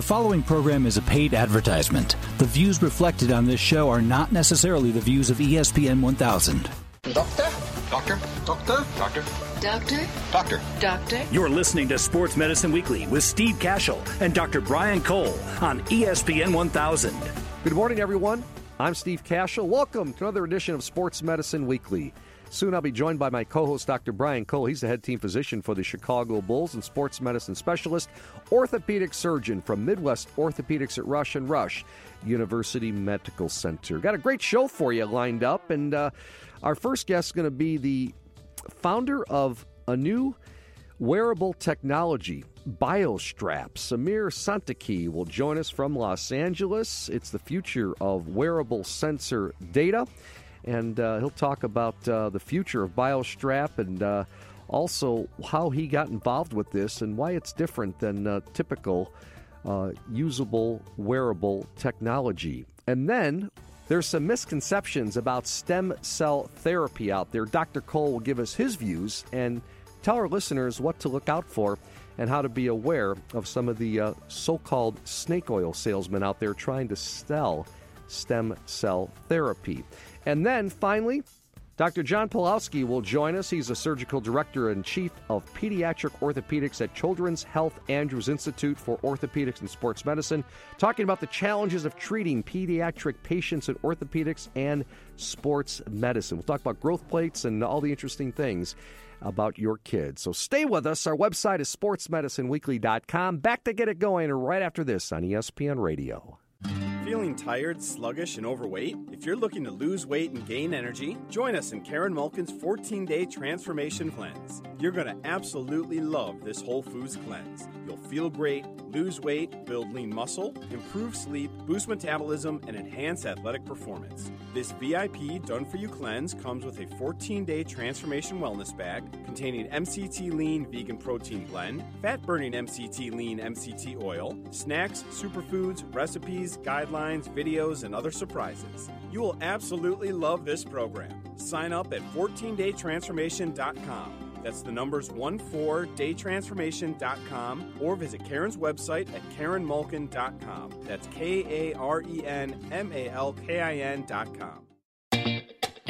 The following program is a paid advertisement. The views reflected on this show are not necessarily the views of ESPN 1000. Doctor? Doctor? Doctor? Doctor? Doctor? Doctor? Doctor? You're listening to Sports Medicine Weekly with Steve Kashul and Dr. Brian Cole on ESPN 1000. Good morning, everyone. I'm Steve Kashul. Welcome to another edition of Sports Medicine Weekly. Soon I'll be joined by my co host, Dr. Brian Cole. He's the head team physician for the Chicago Bulls and sports medicine specialist, orthopedic surgeon from Midwest Orthopedics at Rush and Rush University Medical Center. Got a great show for you lined up, and uh, our first guest is going to be the founder of a new wearable technology, BioStrap. Samir Sontakey will join us from Los Angeles. It's the future of wearable sensor data and uh, he'll talk about uh, the future of BioStrap and uh, also how he got involved with this and why it's different than typical usable wearable technology. And then there's some misconceptions about stem cell therapy out there. Dr. Cole will give us his views and tell our listeners what to look out for and how to be aware of some of the uh, so called snake oil salesmen out there trying to sell stem cell therapy. And then finally, Dr. John Polousky will join us. He's a surgical director and chief of pediatric orthopedics at Children's Health Andrews Institute for Orthopedics and Sports Medicine, talking about the challenges of treating pediatric patients in orthopedics and sports medicine. We'll talk about growth plates and all the interesting things about your kids. So stay with us. Our website is sportsmedicineweekly.com. Back to get it going right after this on ESPN Radio. Feeling tired, sluggish, and overweight? If you're looking to lose weight and gain energy, join us in Karen Malkin's 14 day transformation cleanse. You're going to absolutely love this Whole Foods cleanse. You'll feel great, lose weight, build lean muscle, improve sleep, boost metabolism, and enhance athletic performance. This VIP Done For You cleanse comes with a 14 day transformation wellness bag containing MCT Lean Vegan Protein Blend, fat burning MCT Lean MCT Oil, snacks, superfoods, recipes, guidelines videos, and other surprises. You will absolutely love this program. Sign up at 14daytransformation.com. That's the numbers 14daytransformation.com or visit Karen's website at karenmalkin.com. That's K A R E N M A L K I N.com.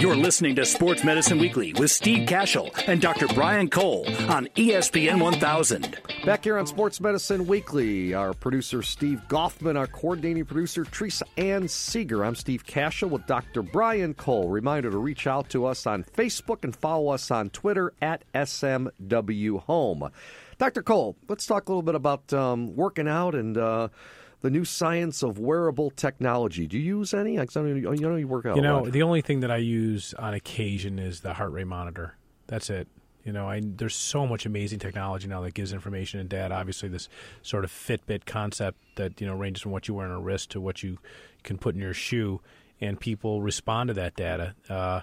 You're listening to Sports Medicine Weekly with Steve Kashul and Dr. Brian Cole on ESPN 1000. Back here on Sports Medicine Weekly, our producer Steve Goffman, our coordinating producer Teresa Ann Seeger. I'm Steve Kashul with Dr. Brian Cole. Reminder to reach out to us on Facebook and follow us on Twitter at SMW Home. Dr. Cole, let's talk a little bit about um, working out and. Uh, the new science of wearable technology. Do you use any? I know you, know you work out. You know, the only thing that I use on occasion is the heart rate monitor. That's it. You know, I, there's so much amazing technology now that gives information and data. Obviously, this sort of Fitbit concept that you know ranges from what you wear on a wrist to what you can put in your shoe, and people respond to that data. Uh,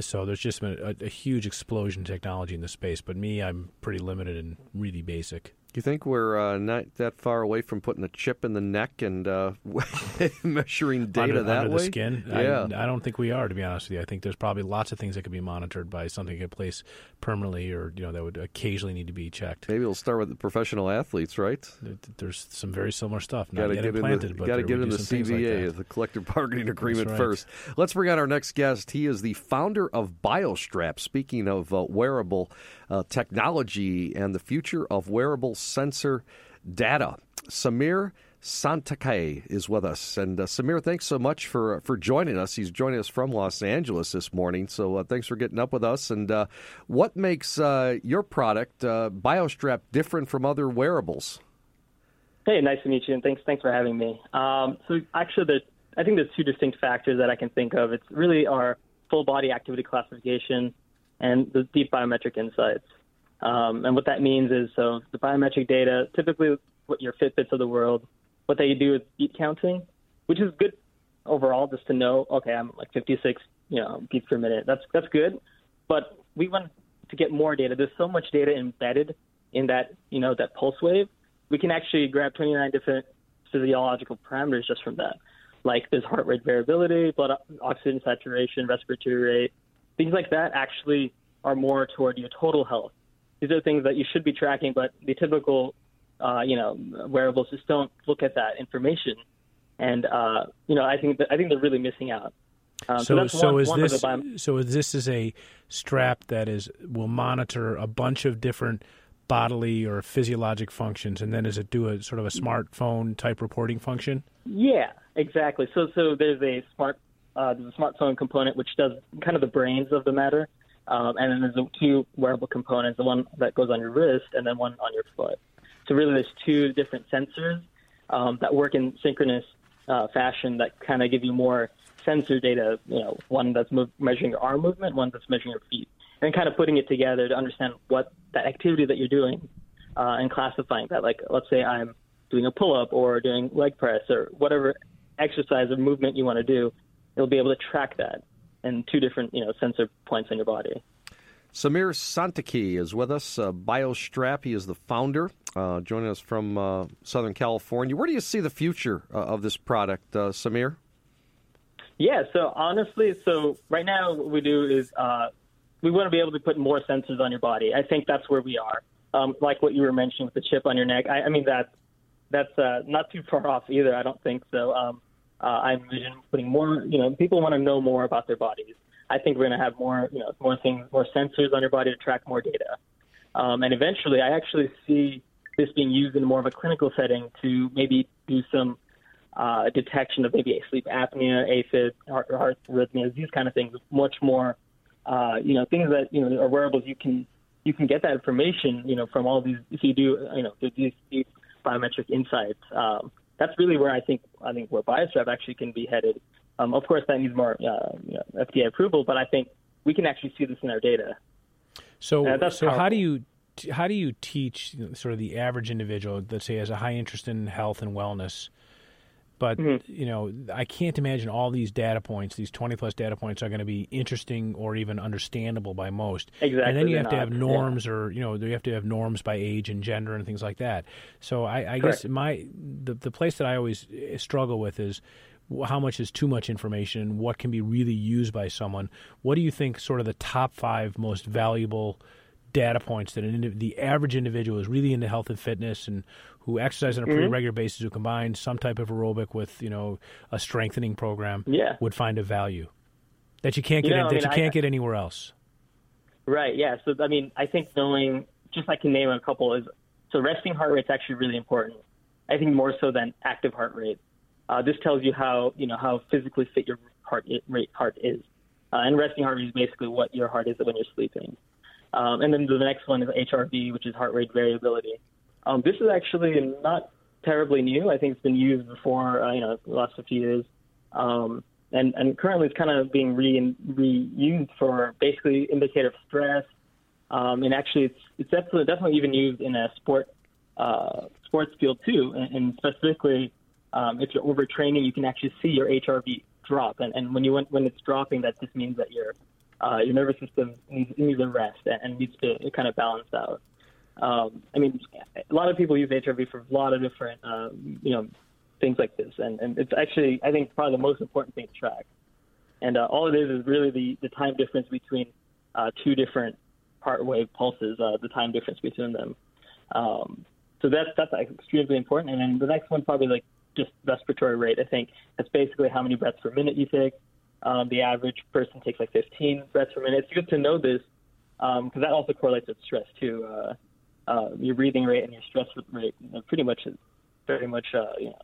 so there's just been a, a huge explosion in technology in the space. But me, I'm pretty limited and really basic. Do you think we're uh, not that far away from putting a chip in the neck and uh, measuring data under, that under way? the skin? Yeah. I, I, don't think we are, to be honest with you. I think there's probably lots of things that could be monitored by something that could place permanently, or you know, that would occasionally need to be checked. Maybe we'll start with the professional athletes, right? There's some very similar stuff. Not gotta yet get implanted, in the, but gotta get in the CBA, like the collective bargaining agreement right. first. Let's bring on our next guest. He is the founder of BioStrap. Speaking of uh, wearable uh, technology and the future of wearable sensor data, Samir Sontakey is with us. And uh, Samir, thanks so much for for joining us. He's joining us from Los Angeles this morning. So uh, thanks for getting up with us. And uh, what makes uh, your product, uh, BioStrap, different from other wearables? Hey, nice to meet you, and thanks thanks for having me. Um, so actually, there's I think there's two distinct factors that I can think of. It's really our full body activity classification and the deep biometric insights. Um, and what that means is, so the biometric data, typically what your Fitbits of the world, what they do is beat counting, which is good overall, just to know, okay, I'm like 56, you know, beats per minute. That's that's good, but we want to get more data. There's so much data embedded in that, you know, that pulse wave. We can actually grab 29 different physiological parameters just from that, like there's heart rate variability, blood oxygen saturation, respiratory rate, things like that. Actually, are more toward your total health. These are things that you should be tracking, but the typical uh, you know, wearables just don't look at that information, and uh, you know, I think that, I think they're really missing out. Um, so, so, so one, is one this bio- so is this is a strap that is will monitor a bunch of different bodily or physiologic functions, and then does it do a sort of a smartphone type reporting function? Yeah, exactly. So so there's a smart uh, there's a smartphone component which does kind of the brains of the matter, um, and then there's the two wearable components, the one that goes on your wrist and then one on your foot. So really, there's two different sensors um, that work in synchronous uh, fashion that kind of give you more sensor data. You know, one that's measuring your arm movement, one that's measuring your feet, and kind of putting it together to understand what that activity that you're doing uh, and classifying that. Like, let's say I'm doing a pull-up or doing leg press or whatever exercise or movement you want to do, it'll be able to track that in two different you know sensor points on your body. Samir Sontakey is with us, uh, BioStrap. He is the founder, uh, joining us from uh, Southern California. Where do you see the future uh, of this product, uh, Samir? Yeah, so honestly, so right now what we do is uh, we want to be able to put more sensors on your body. I think that's where we are. Um, like what you were mentioning with the chip on your neck. I, I mean that's that's uh, not too far off either. I don't think so. Um, uh, I envision putting more. You know, people want to know more about their bodies. I think we're going to have more, you know, more things, more sensors on your body to track more data. Um, and eventually, I actually see this being used in more of a clinical setting to maybe do some uh, detection of maybe sleep apnea, AFib, heart, heart arrhythmias, these kind of things. Much more, uh, you know, things that you know are wearables. You can you can get that information, you know, from all these. If you do, you know, these, these biometric insights. Um, that's really where I think I think where BioStrap actually can be headed. Um, of course, that needs more uh, you know, FDA approval, but I think we can actually see this in our data. So, Uh, so how do you how do you teach sort of the average individual that say has a high interest in health and wellness? But Mm-hmm. you know, I can't imagine all these data points, these twenty plus data points, are going to be interesting or even understandable by most. Exactly, And then you have to have not, norms, or you know, you have to have norms by age and gender and things like that. So I, I guess my the the place that I always eh, struggle with is how much is too much information and what can be really used by someone. What do you think sort of the top five most valuable data points that an the average individual is really into health and fitness and who exercise on a Mm-hmm. pretty regular basis who combine some type of aerobic with you know a strengthening program Yeah. would find a value that you can't You get know, in, I that mean, you can't get anywhere else. Right. Yeah. So I mean, I think knowing just I can name a couple is so resting heart rate is actually really important. I think more so than active heart rate. Uh, this tells you how you know how physically fit your heart rate heart is, uh, and resting heart rate is basically what your heart is when you're sleeping. Um, and then the next one is HRV, which is heart rate variability. Um, this is actually not terribly new. I think it's been used before, uh, you know, the last 50 years. Um, and, and currently it's kind of being re- reused for basically indicator of stress. Um, and actually it's, it's definitely, definitely even used in a sport, uh, sports field too. And, and specifically, um, if you're overtraining, you can actually see your HRV drop. And, and when you, when it's dropping, that just means that your, uh, your nervous system needs, needs a rest and needs to kind of balance out. Um, I mean, a lot of people use HRV for a lot of different, uh, you know, things like this, and, and it's actually, I think, probably the most important thing to track. And uh, all it is is really the, the time difference between uh, two different heart wave pulses, uh, the time difference between them. Um, so that's that's extremely important. And then the next one probably like just respiratory rate. I think that's basically how many breaths per minute you take. Um, the average person takes like 15 breaths per minute. It's good to know this because that also correlates with stress too. Uh, uh, your breathing rate and your stress rate are pretty much very much uh, you know,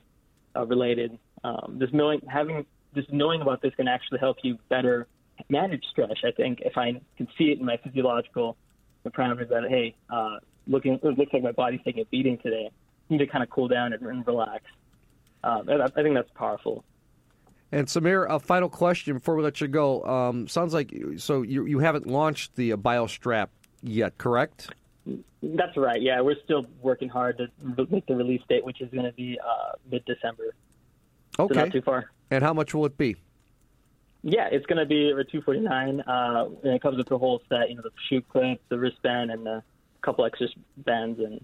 uh, related. Um, just knowing having just knowing about this can actually help you better manage stress. I think if I can see it in my physiological parameters that hey, uh, looking it looks like my body's taking a beating today. I need to kind of cool down and, and relax. Um, I, I think that's powerful. And Samir, a final question before we let you go. Um, sounds like so you you haven't launched the BioStrap yet, correct? That's right. Yeah, we're still working hard to make the release date, which is going to be uh, mid-December. So Okay. not too far. And how much will it be? Yeah, it's going to be over 249 uh, and it comes with the whole set, you know, the shoe clip, the wristband, and a couple extra bands, and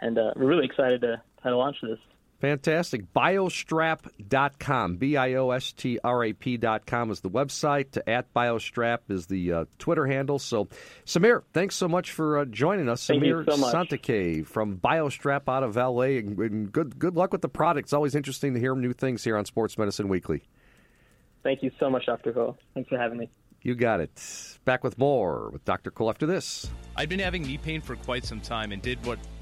and uh, we're really excited to, to launch this. Fantastic. Biostrap.com. B I O S T R A P.com is the website. To at Biostrap is the uh, Twitter handle. So, Samir, thanks so much for uh, joining us. Thank Samir you so much. Sontakey from Biostrap out of LA. And, and good, good luck with the product. It's always interesting to hear new things here on Sports Medicine Weekly. Thank you so much, Dr. Cole. Thanks for having me. You got it. Back with more with Dr. Cole after this. I'd been having knee pain for quite some time and did what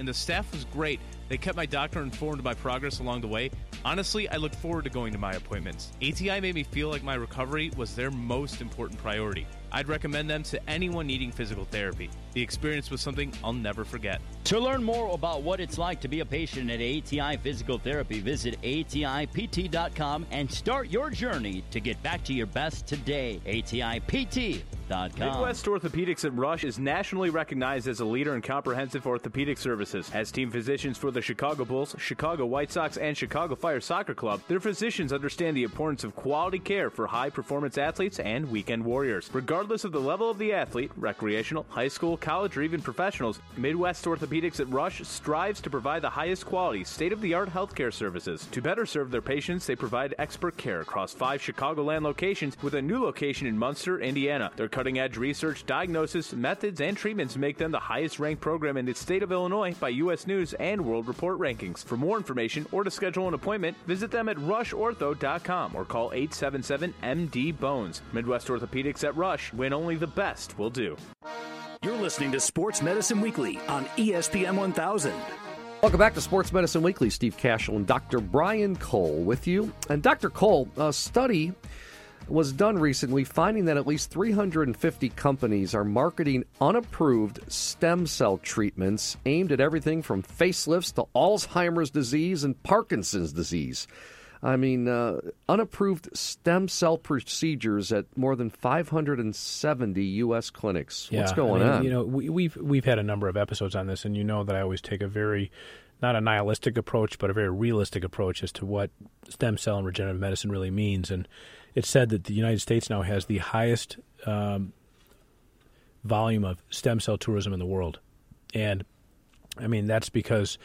and the staff was great. They kept my doctor informed of my progress along the way. Honestly, I look forward to going to my appointments. ATI made me feel like my recovery was their most important priority. I'd recommend them to anyone needing physical therapy. The experience was something I'll never forget. To learn more about what it's like to be a patient at ATI Physical Therapy, visit ATIPT.com and start your journey to get back to your best today. ATIPT.com. Midwest Orthopedics at Rush is nationally recognized as a leader in comprehensive orthopedic services. As team physicians for the Chicago Bulls, Chicago White Sox, and Chicago Fire Soccer Club, their physicians understand the importance of quality care for high performance athletes and weekend warriors. Regardless of the level of the athlete, recreational, high school, college, or even professionals, Midwest Orthopedics at Rush strives to provide the highest quality, state of the art healthcare services. To better serve their patients, they provide expert care across five Chicagoland locations with a new location in Munster, Indiana. Their cutting edge research, diagnosis, methods, and treatments make them the highest ranked program in the state of Illinois by U.S. News and World Report rankings. For more information or to schedule an appointment, visit them at rushortho.com or call 877 MD Bones. Midwest Orthopedics at Rush, when only the best will do. You're listening to Sports Medicine Weekly on ESPN 1000. Welcome back to Sports Medicine Weekly. Steve Kashul and Dr. Brian Cole with you. And Dr. Cole, a study was done recently finding that at least 350 companies are marketing unapproved stem cell treatments aimed at everything from facelifts to Alzheimer's disease and Parkinson's disease. I mean, uh, unapproved stem cell procedures at more than 570 U.S. clinics. What's going I mean, on? You know, we, we've we've had a number of episodes on this, and you know that I always take a very not a nihilistic approach, but a very realistic approach as to what stem cell and regenerative medicine really means. And it's said that the United States now has the highest um, volume of stem cell tourism in the world, and I mean that's because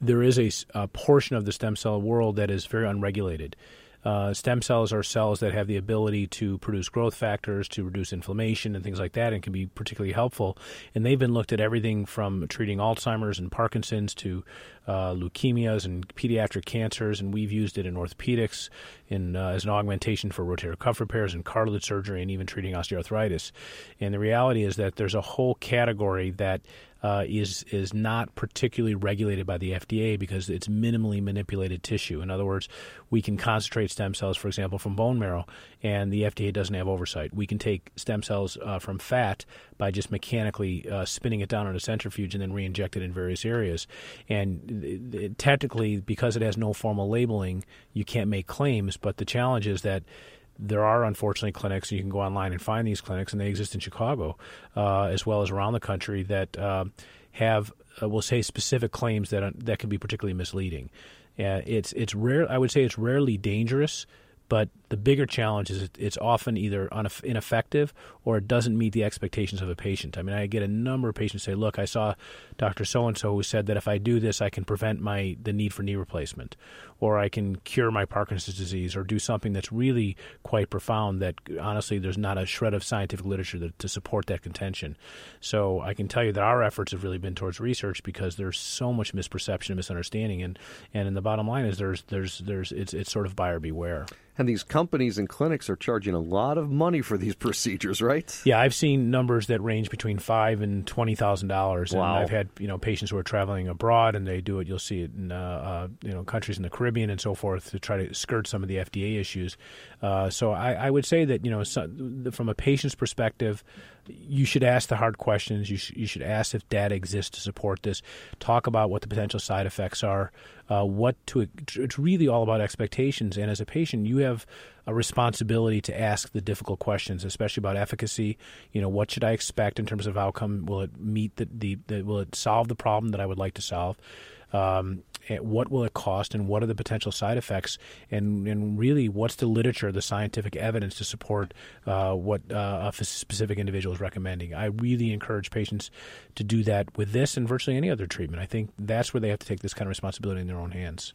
there is a, a portion of the stem cell world that is very unregulated. Uh, stem cells are cells that have the ability to produce growth factors, to reduce inflammation, and things like that, and can be particularly helpful. And they've been looked at everything from treating Alzheimer's and Parkinson's to uh, leukemias and pediatric cancers. And we've used it in orthopedics in, uh, as an augmentation for rotator cuff repairs and cartilage surgery, and even treating osteoarthritis. And the reality is that there's a whole category that uh, is is not particularly regulated by the FDA because it's minimally manipulated tissue. In other words, we can concentrate stem cells, for example, from bone marrow, and the FDA doesn't have oversight. We can take stem cells uh, from fat by just mechanically uh, spinning it down on a centrifuge and then re-inject it in various areas. And uh, uh, technically, because it has no formal labeling, you can't make claims. But the challenge is that there are unfortunately clinics, you can go online and find these clinics, and they exist in Chicago uh, as well as around the country that uh, have, uh, we'll say, specific claims that that can be particularly misleading. Uh, it's it's rare. I would say it's rarely dangerous, but the bigger challenge is it's often either ineffective or it doesn't meet the expectations of a patient. I mean, I get a number of patients say, "Look, I saw Doctor So and So who said that if I do this, I can prevent my the need for knee replacement, or I can cure my Parkinson's disease, or do something that's really quite profound. That honestly, there's not a shred of scientific literature that, to support that contention. So I can tell you that our efforts have really been towards research because there's so much misperception and misunderstanding, and and the bottom line is there's there's there's it's it's sort of buyer beware. And these companies and clinics are charging a lot of money for these procedures, right? Yeah, I've seen numbers that range between five and twenty thousand dollars, and Wow. I've had you know patients who are traveling abroad, and they do it. You'll see it in uh, uh, you know countries in the Caribbean and so forth to try to skirt some of the FDA issues. Uh, so I, I would say that you know so, from a patient's perspective, you should ask the hard questions. You, sh- you should ask if data exists to support this. Talk about what the potential side effects are. Uh, what to it's really all about expectations. And as a patient, you have a responsibility to ask the difficult questions, especially about efficacy. You know, what should I expect in terms of outcome? Will it meet the, the, the will it solve the problem that I would like to solve? Um, what will it cost and what are the potential side effects and, and really what's the literature the scientific evidence to support uh, what uh, a specific individual is recommending? I really encourage patients to do that with this and virtually any other treatment. I think that's where they have to take this kind of responsibility in their own hands.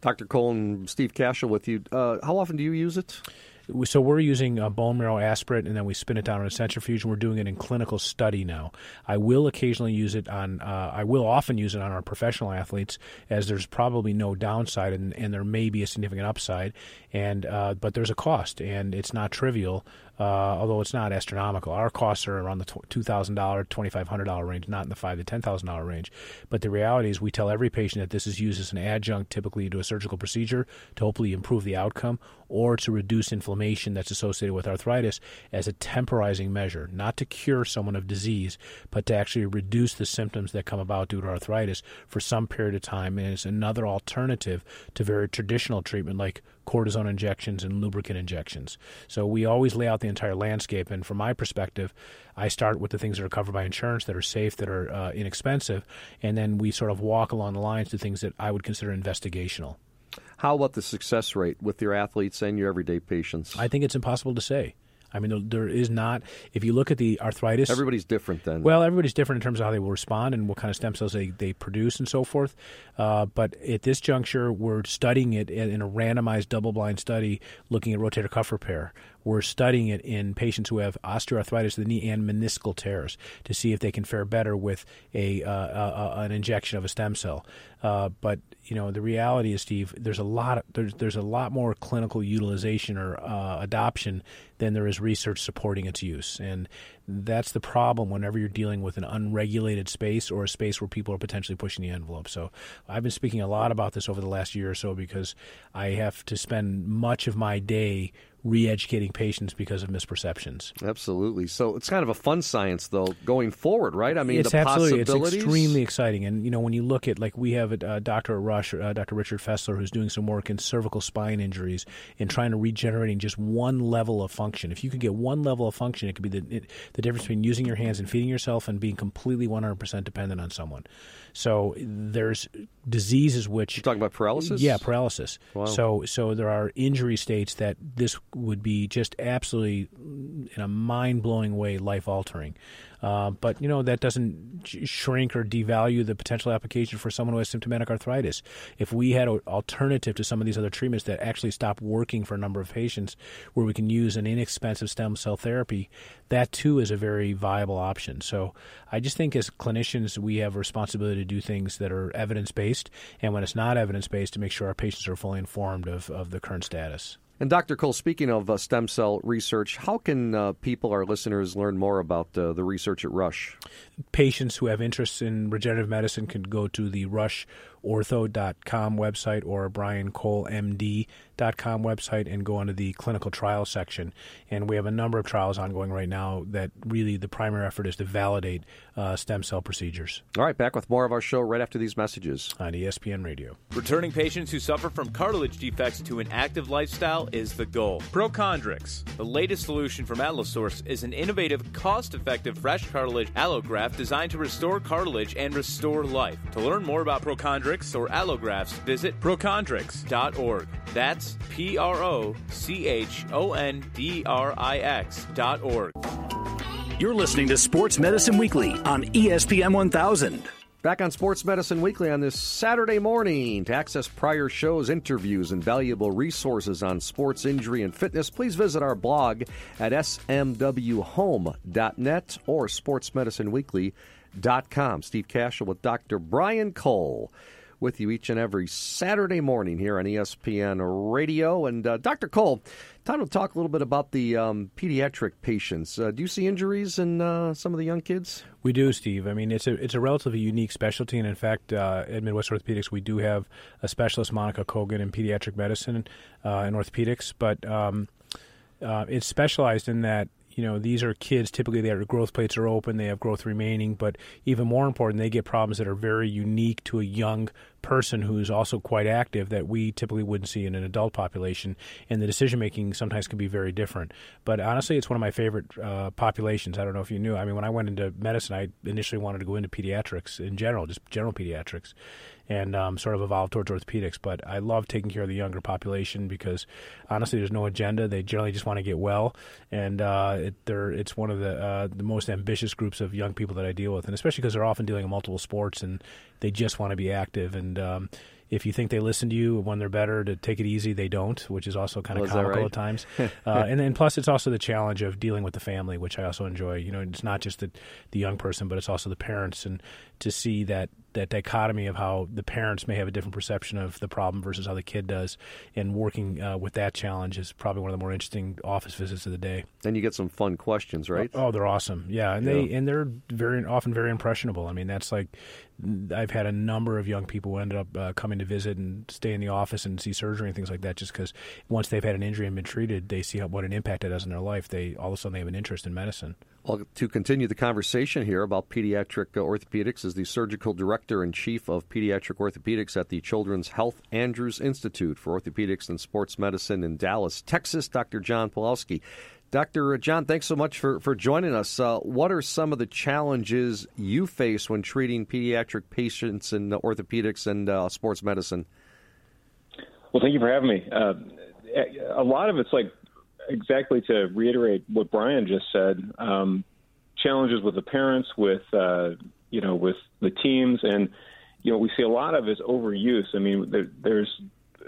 Dr cole and steve kashul with you. Uh, how often do you use it so we're using a bone marrow aspirate and then we spin it down in a centrifuge and we're doing it in clinical study now. I will occasionally use it on uh, i will often use it on our professional athletes as there's probably no downside and, and there may be a significant upside and uh, but there's a cost and it's not trivial uh, although it's not astronomical. Our costs are around the $2,000, $2,500 range, not in the five to $10,000 range. But the reality is, we tell every patient that this is used as an adjunct, typically to a surgical procedure, to hopefully improve the outcome or to reduce inflammation that's associated with arthritis as a temporizing measure, not to cure someone of disease, but to actually reduce the symptoms that come about due to arthritis for some period of time. And it's another alternative to very traditional treatment like cortisone injections and lubricant injections. So we always lay out the entire landscape. And from my perspective, I start with the things that are covered by insurance, that are safe, that are uh, inexpensive, and then we sort of walk along the lines to things that I would consider investigational. How about the success rate with your athletes and your everyday patients? I think it's impossible to say. I mean, there is not. If you look at the arthritis, everybody's different. Then, well, everybody's different in terms of how they will respond and what kind of stem cells they, they produce and so forth. Uh, but at this juncture, we're studying it in a randomized, double-blind study, looking at rotator cuff repair. We're studying it in patients who have osteoarthritis of the knee and meniscal tears to see if they can fare better with a, uh, uh, an injection of a stem cell. Uh, but you know, the reality is, Steve, there's a lot of, there's there's a lot more clinical utilization or uh, adoption than there is research supporting its use, and that's the problem whenever you're dealing with an unregulated space or a space where people are potentially pushing the envelope. So I've been speaking a lot about this over the last year or so because I have to spend much of my day re-educating patients because of misperceptions. Absolutely. So it's kind of a fun science, though, going forward, right? I mean, it's the absolutely. It's extremely exciting, and you know, when you look at like we have a, a doctor Rush, uh, Dr. Richard Fessler, who's doing some work in cervical spine injuries and trying to regenerating just one level of function. If you could get one level of function, it could be the it, the difference between using your hands and feeding yourself and being completely 100% dependent on someone. So there's diseases which You're talking about paralysis. Yeah, paralysis. Wow. So so there are injury states that this would be just absolutely in a mind blowing way life altering. Uh, but you know that doesn't shrink or devalue the potential application for someone who has symptomatic arthritis. If we had an alternative to some of these other treatments that actually stop working for a number of patients, where we can use an inexpensive stem cell therapy, that too is a very viable option. So I just think as clinicians we have a responsibility to do things that are evidence based, and when it's not evidence based, to make sure our patients are fully informed of, of the current status. And Dr. Cole, speaking of uh, stem cell research, how can uh, people, our listeners, learn more about uh, the research at Rush? Patients who have interest in regenerative medicine can go to the rushortho.com website or briancolemd.com website and go onto the clinical trial section. And we have a number of trials ongoing right now that really the primary effort is to validate uh, stem cell procedures. All right, back with more of our show right after these messages on ESPN Radio. Returning patients who suffer from cartilage defects to an active lifestyle is the goal. Prochondrix, the latest solution from Allosource, is an innovative, cost effective fresh cartilage allograft designed to restore cartilage and restore life. To learn more about Prochondrix or allografts, visit prochondrix.org. That's P R O C H O N D R I X dot org. You're listening to Sports Medicine Weekly on ESPN 1000. Back on Sports Medicine Weekly on this Saturday morning. To access prior shows, interviews, and valuable resources on sports injury and fitness, please visit our blog at smwhome.net or sportsmedicineweekly.com. Steve Kashul with Dr. Brian Cole with you each and every Saturday morning here on ESPN Radio. And uh, Dr. Cole, time to talk a little bit about the um, pediatric patients. Uh, do you see injuries in uh, some of the young kids? We do, Steve. I mean, it's a it's a relatively unique specialty, and in fact, uh, at Midwest Orthopedics, we do have a specialist, Monica Kogan, in pediatric medicine uh, and orthopedics. But um, uh, it's specialized in that you know, these are kids. Typically, their growth plates are open. They have growth remaining, but even more important, they get problems that are very unique to a young person who's also quite active that we typically wouldn't see in an adult population. And the decision making sometimes can be very different. But honestly, it's one of my favorite uh, populations. I don't know if you knew. I mean, when I went into medicine, I initially wanted to go into pediatrics in general, just general pediatrics and um, sort of evolved towards orthopedics. But I love taking care of the younger population because honestly, there's no agenda. They generally just want to get well, and uh, it, they're it's one of the uh, the most ambitious groups of young people that I deal with, and especially because they're often dealing with multiple sports and they just want to be active and. Um, if you think they listen to you when they're better to take it easy, they don't, which is also kind of comical right? at times. uh, and then plus, it's also the challenge of dealing with the family, which I also enjoy. You know, it's not just the the young person, but it's also the parents, and to see that that dichotomy of how the parents may have a different perception of the problem versus how the kid does, and working uh, with that challenge is probably one of the more interesting office visits of the day. Then you get some fun questions, right? Oh, they're awesome. Yeah, and yeah. they and they're very often very impressionable. I mean, that's like I've had a number of young people who ended up uh, coming to visit and stay in the office and see surgery and things like that, just because once they've had an injury and been treated, they see how, what an impact it has in their life. They all of a sudden they have an interest in medicine. Well, to continue the conversation here about pediatric orthopedics, is the surgical director and chief of pediatric orthopedics at the Children's Health Andrews Institute for Orthopedics and Sports Medicine in Dallas, Texas, Dr. John Polousky. Dr. John, thanks so much for, for joining us. Uh, what are some of the challenges you face when treating pediatric patients in orthopedics and uh, sports medicine? Well, thank you for having me. Uh, a lot of it's like exactly to reiterate what Brian just said. Um, challenges with the parents, with uh, you know, with the teams, and you know, we see a lot of is overuse. I mean, there, there's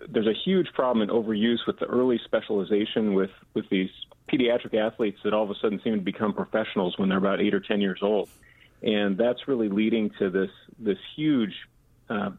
there's a huge problem in overuse with the early specialization with with these pediatric athletes that all of a sudden seem to become professionals when they're about eight or ten years old, and that's really leading to this this huge uh,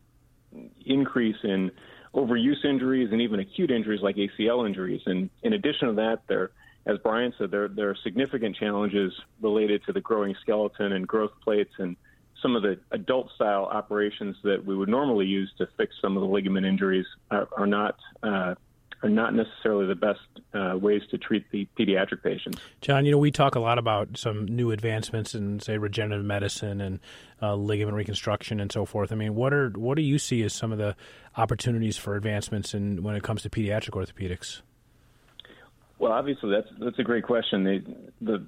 increase in overuse injuries and even acute injuries like ACL injuries. And in addition to that, there, as Brian said, there there are significant challenges related to the growing skeleton and growth plates and some of the adult style operations that we would normally use to fix some of the ligament injuries are, are not uh, are not necessarily the best uh, ways to treat the pediatric patients. John, you know, we talk a lot about some new advancements in, say, regenerative medicine and uh, ligament reconstruction and so forth. I mean, what are what do you see as some of the opportunities for advancements in when it comes to pediatric orthopedics? Well, obviously, that's that's a great question. They, the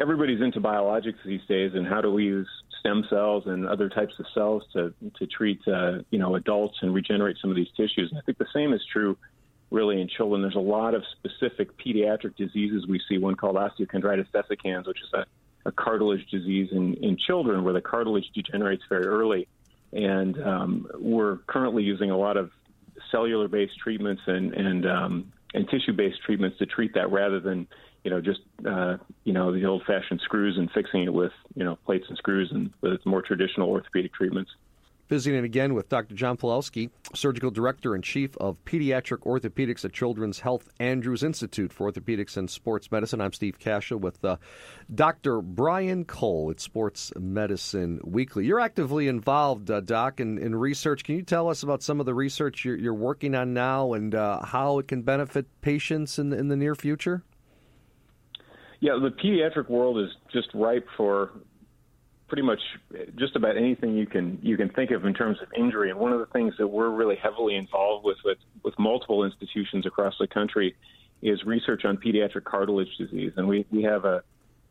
everybody's into biologics these days, and how do we use stem cells and other types of cells to to treat uh, you know adults and regenerate some of these tissues? And I think the same is true really in children. There's a lot of specific pediatric diseases we see, one called osteochondritis dissecans, which is a, a cartilage disease in, in children where the cartilage degenerates very early. And um, we're currently using a lot of cellular based treatments and, and, um, and tissue based treatments to treat that rather than you know, just uh, you know the old-fashioned screws and fixing it with you know plates and screws and the more traditional orthopedic treatments. Visiting again with Dr. John Polousky, Surgical Director and Chief of Pediatric Orthopedics at Children's Health Andrews Institute for Orthopedics and Sports Medicine. I'm Steve Kashul with uh, Dr. Brian Cole at Sports Medicine Weekly. You're actively involved, uh, Doc, in, in, research. Can you tell us about some of the research you're, you're working on now and uh, how it can benefit patients in, in the near future? Yeah, the pediatric world is just ripe for pretty much just about anything you can you can think of in terms of injury. And one of the things that we're really heavily involved with with, with multiple institutions across the country is research on pediatric cartilage disease. And we, we have a,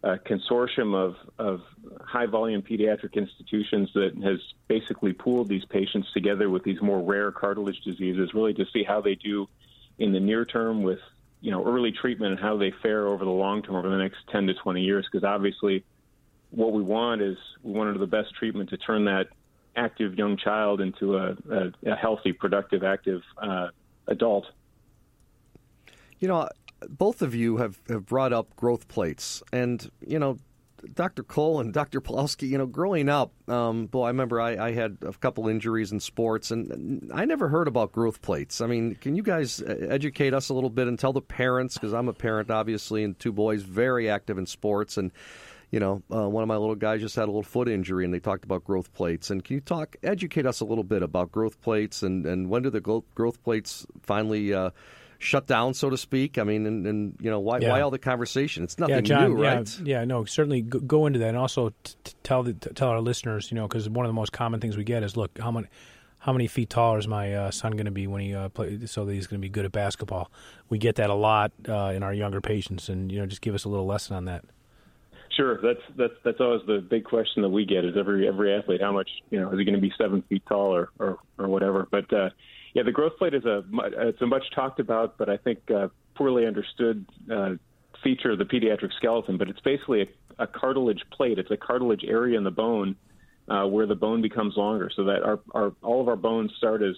a consortium of, of high volume pediatric institutions that has basically pooled these patients together with these more rare cartilage diseases, really to see how they do in the near term with you know early treatment and how they fare over the long term over the next 10 to 20 years because obviously what we want is we want the best treatment to turn that active young child into a, a, a healthy, productive, active uh, adult. You know, both of you have, have brought up growth plates, and you know, Dr. Cole and Dr. Polousky, you know, growing up, um, boy, I remember I, I, had a couple injuries in sports, and I never heard about growth plates. I mean, can you guys educate us a little bit and tell the parents, because I'm a parent, obviously, and two boys very active in sports, and you know, uh, one of my little guys just had a little foot injury, and they talked about growth plates. And can you talk, educate us a little bit about growth plates, and, and when do the growth plates finally uh, shut down, so to speak? I mean, and, and you know, why Yeah. why all the conversation? It's nothing yeah, John, new, right? Yeah, yeah, no, certainly go, go into that, and also t- t- tell the, t- tell our listeners, you know, because one of the most common things we get is, look, how many how many feet taller is my uh, son going to be when he uh, play, so that he's going to be good at basketball? We get that a lot uh, in our younger patients, and you know, just give us a little lesson on that. Sure, that's that's that's always the big question that we get is every every athlete how much you know is he going to be seven feet tall or or, or whatever. But uh, yeah, the growth plate is a it's a much talked about, but I think uh, poorly understood uh, feature of the pediatric skeleton. But it's basically a, a cartilage plate. It's a cartilage area in the bone uh, where the bone becomes longer, so that our, our all of our bones start as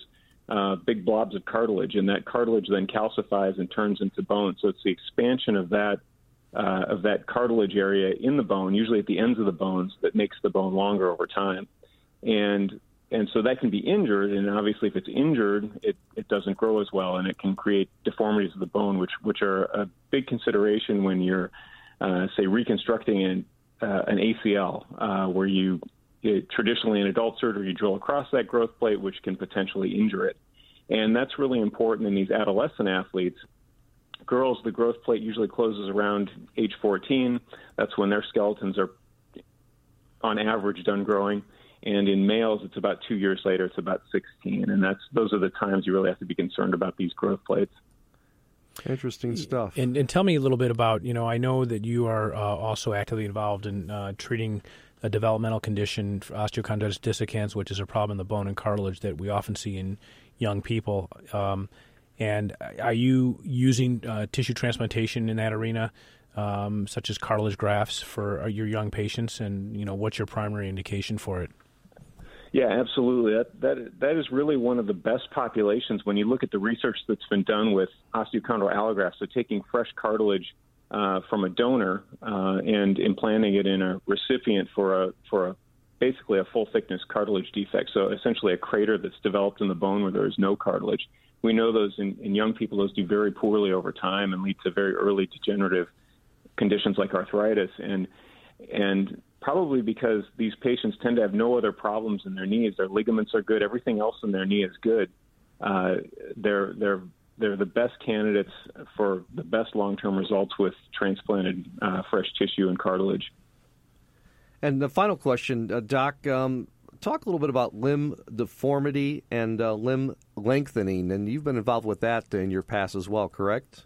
uh, big blobs of cartilage, and that cartilage then calcifies and turns into bone. So it's the expansion of that uh, of that cartilage area in the bone, usually at the ends of the bones, that makes the bone longer over time. And and so that can be injured, and obviously, if it's injured, it, it doesn't grow as well, and it can create deformities of the bone, which which are a big consideration when you're, uh, say, reconstructing an uh, an ACL, uh, where you it, traditionally in adult surgery you drill across that growth plate, which can potentially injure it, and that's really important in these adolescent athletes girls, the growth plate usually closes around age 14. That's when their skeletons are, on average, done growing. And in males, it's about two years later. It's about 16, and that's those are the times you really have to be concerned about these growth plates. Interesting stuff. And, and tell me a little bit about, you know, I know that you are uh, also actively involved in uh, treating a developmental condition, osteochondritis dissecans, which is a problem in the bone and cartilage that we often see in young people. Um, and are you using uh, tissue transplantation in that arena, um, such as cartilage grafts, for uh, your young patients? And you know, what's your primary indication for it? Yeah, absolutely. That that that is really one of the best populations when you look at the research that's been done with osteochondral allografts. So taking fresh cartilage uh, from a donor uh, and implanting it in a recipient for a for a basically a full thickness cartilage defect. So essentially a crater that's developed in the bone where there is no cartilage. We know those in, in young people; those do very poorly over time and lead to very early degenerative conditions like arthritis and and probably because these patients tend to have no other problems in their knees. Their ligaments are good. Everything else in their knee is good. Uh, they're they're they're the best candidates for the best long-term results with transplanted uh, fresh tissue and cartilage. And the final question, uh, Doc, um, talk a little bit about limb deformity and uh, limb lengthening. And you've been involved with that in your past as well, correct?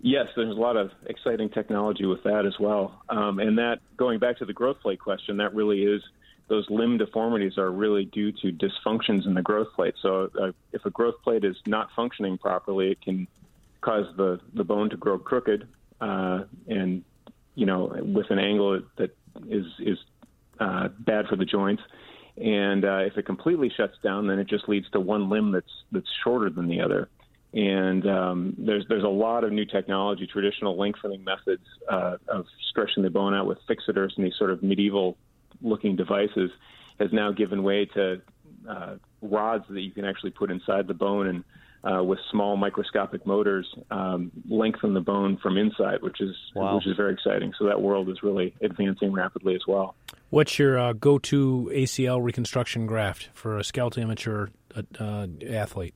Yes, there's a lot of exciting technology with that as well. Um, and that, going back to the growth plate question, that really is those limb deformities are really due to dysfunctions in the growth plate. So uh, if a growth plate is not functioning properly, it can cause the, the bone to grow crooked uh, and, you know, with an angle that is, is uh, bad for the joints. And uh, if it completely shuts down, then it just leads to one limb that's that's shorter than the other. And um, there's there's a lot of new technology, traditional lengthening methods uh, of stretching the bone out with fixators and these sort of medieval looking devices has now given way to uh, rods that you can actually put inside the bone and uh, with small microscopic motors um, lengthen the bone from inside, which is Wow. which is very exciting. So that world is really advancing rapidly as well. What's your uh, go-to ACL reconstruction graft for a skeletal immature uh, uh, athlete?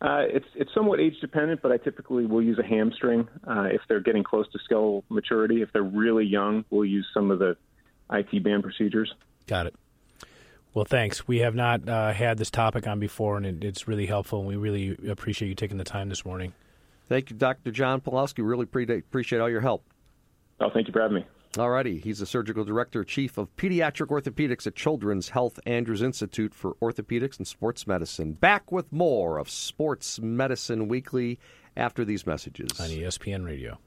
Uh, it's it's somewhat age dependent, but I typically will use a hamstring uh, if they're getting close to skeletal maturity. If they're really young, we'll use some of the IT band procedures. Got it. Well, thanks. We have not uh, had this topic on before, and it, it's really helpful. And we really appreciate you taking the time this morning. Thank you, Dr. John Polousky. Really pre- appreciate all your help. Oh, thank you for having me. All righty. He's the surgical director, chief of pediatric orthopedics at Children's Health Andrews Institute for Orthopedics and Sports Medicine. Back with more of Sports Medicine Weekly after these messages. On ESPN Radio.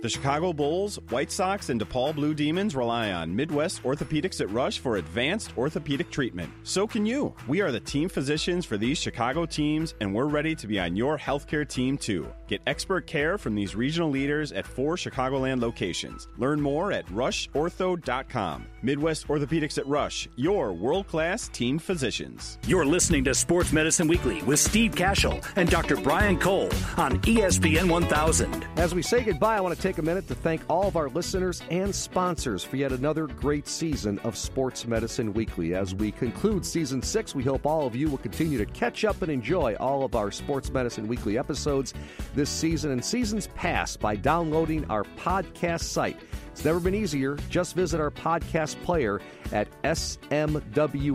The Chicago Bulls, White Sox, and DePaul Blue Demons rely on Midwest Orthopedics at Rush for advanced orthopedic treatment. So can you. We are the team physicians for these Chicago teams, and we're ready to be on your healthcare team too. Get expert care from these regional leaders at four Chicagoland locations. Learn more at rushortho.com. Midwest Orthopedics at Rush, your world class team physicians. You're listening to Sports Medicine Weekly with Steve Kashul and Dr. Brian Cole on ESPN 1000. As we say goodbye, I want to take a minute to thank all of our listeners and sponsors for yet another great season of Sports Medicine Weekly. As we conclude season six, we hope all of you will continue to catch up and enjoy all of our Sports Medicine Weekly episodes this season and seasons past by downloading our podcast site. It's never been easier. Just visit our podcast player at smwhome.net,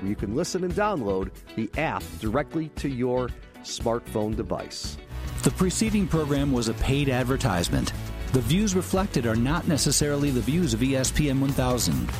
where you can listen and download the app directly to your smartphone device. The preceding program was a paid advertisement. The views reflected are not necessarily the views of ESPN 1000.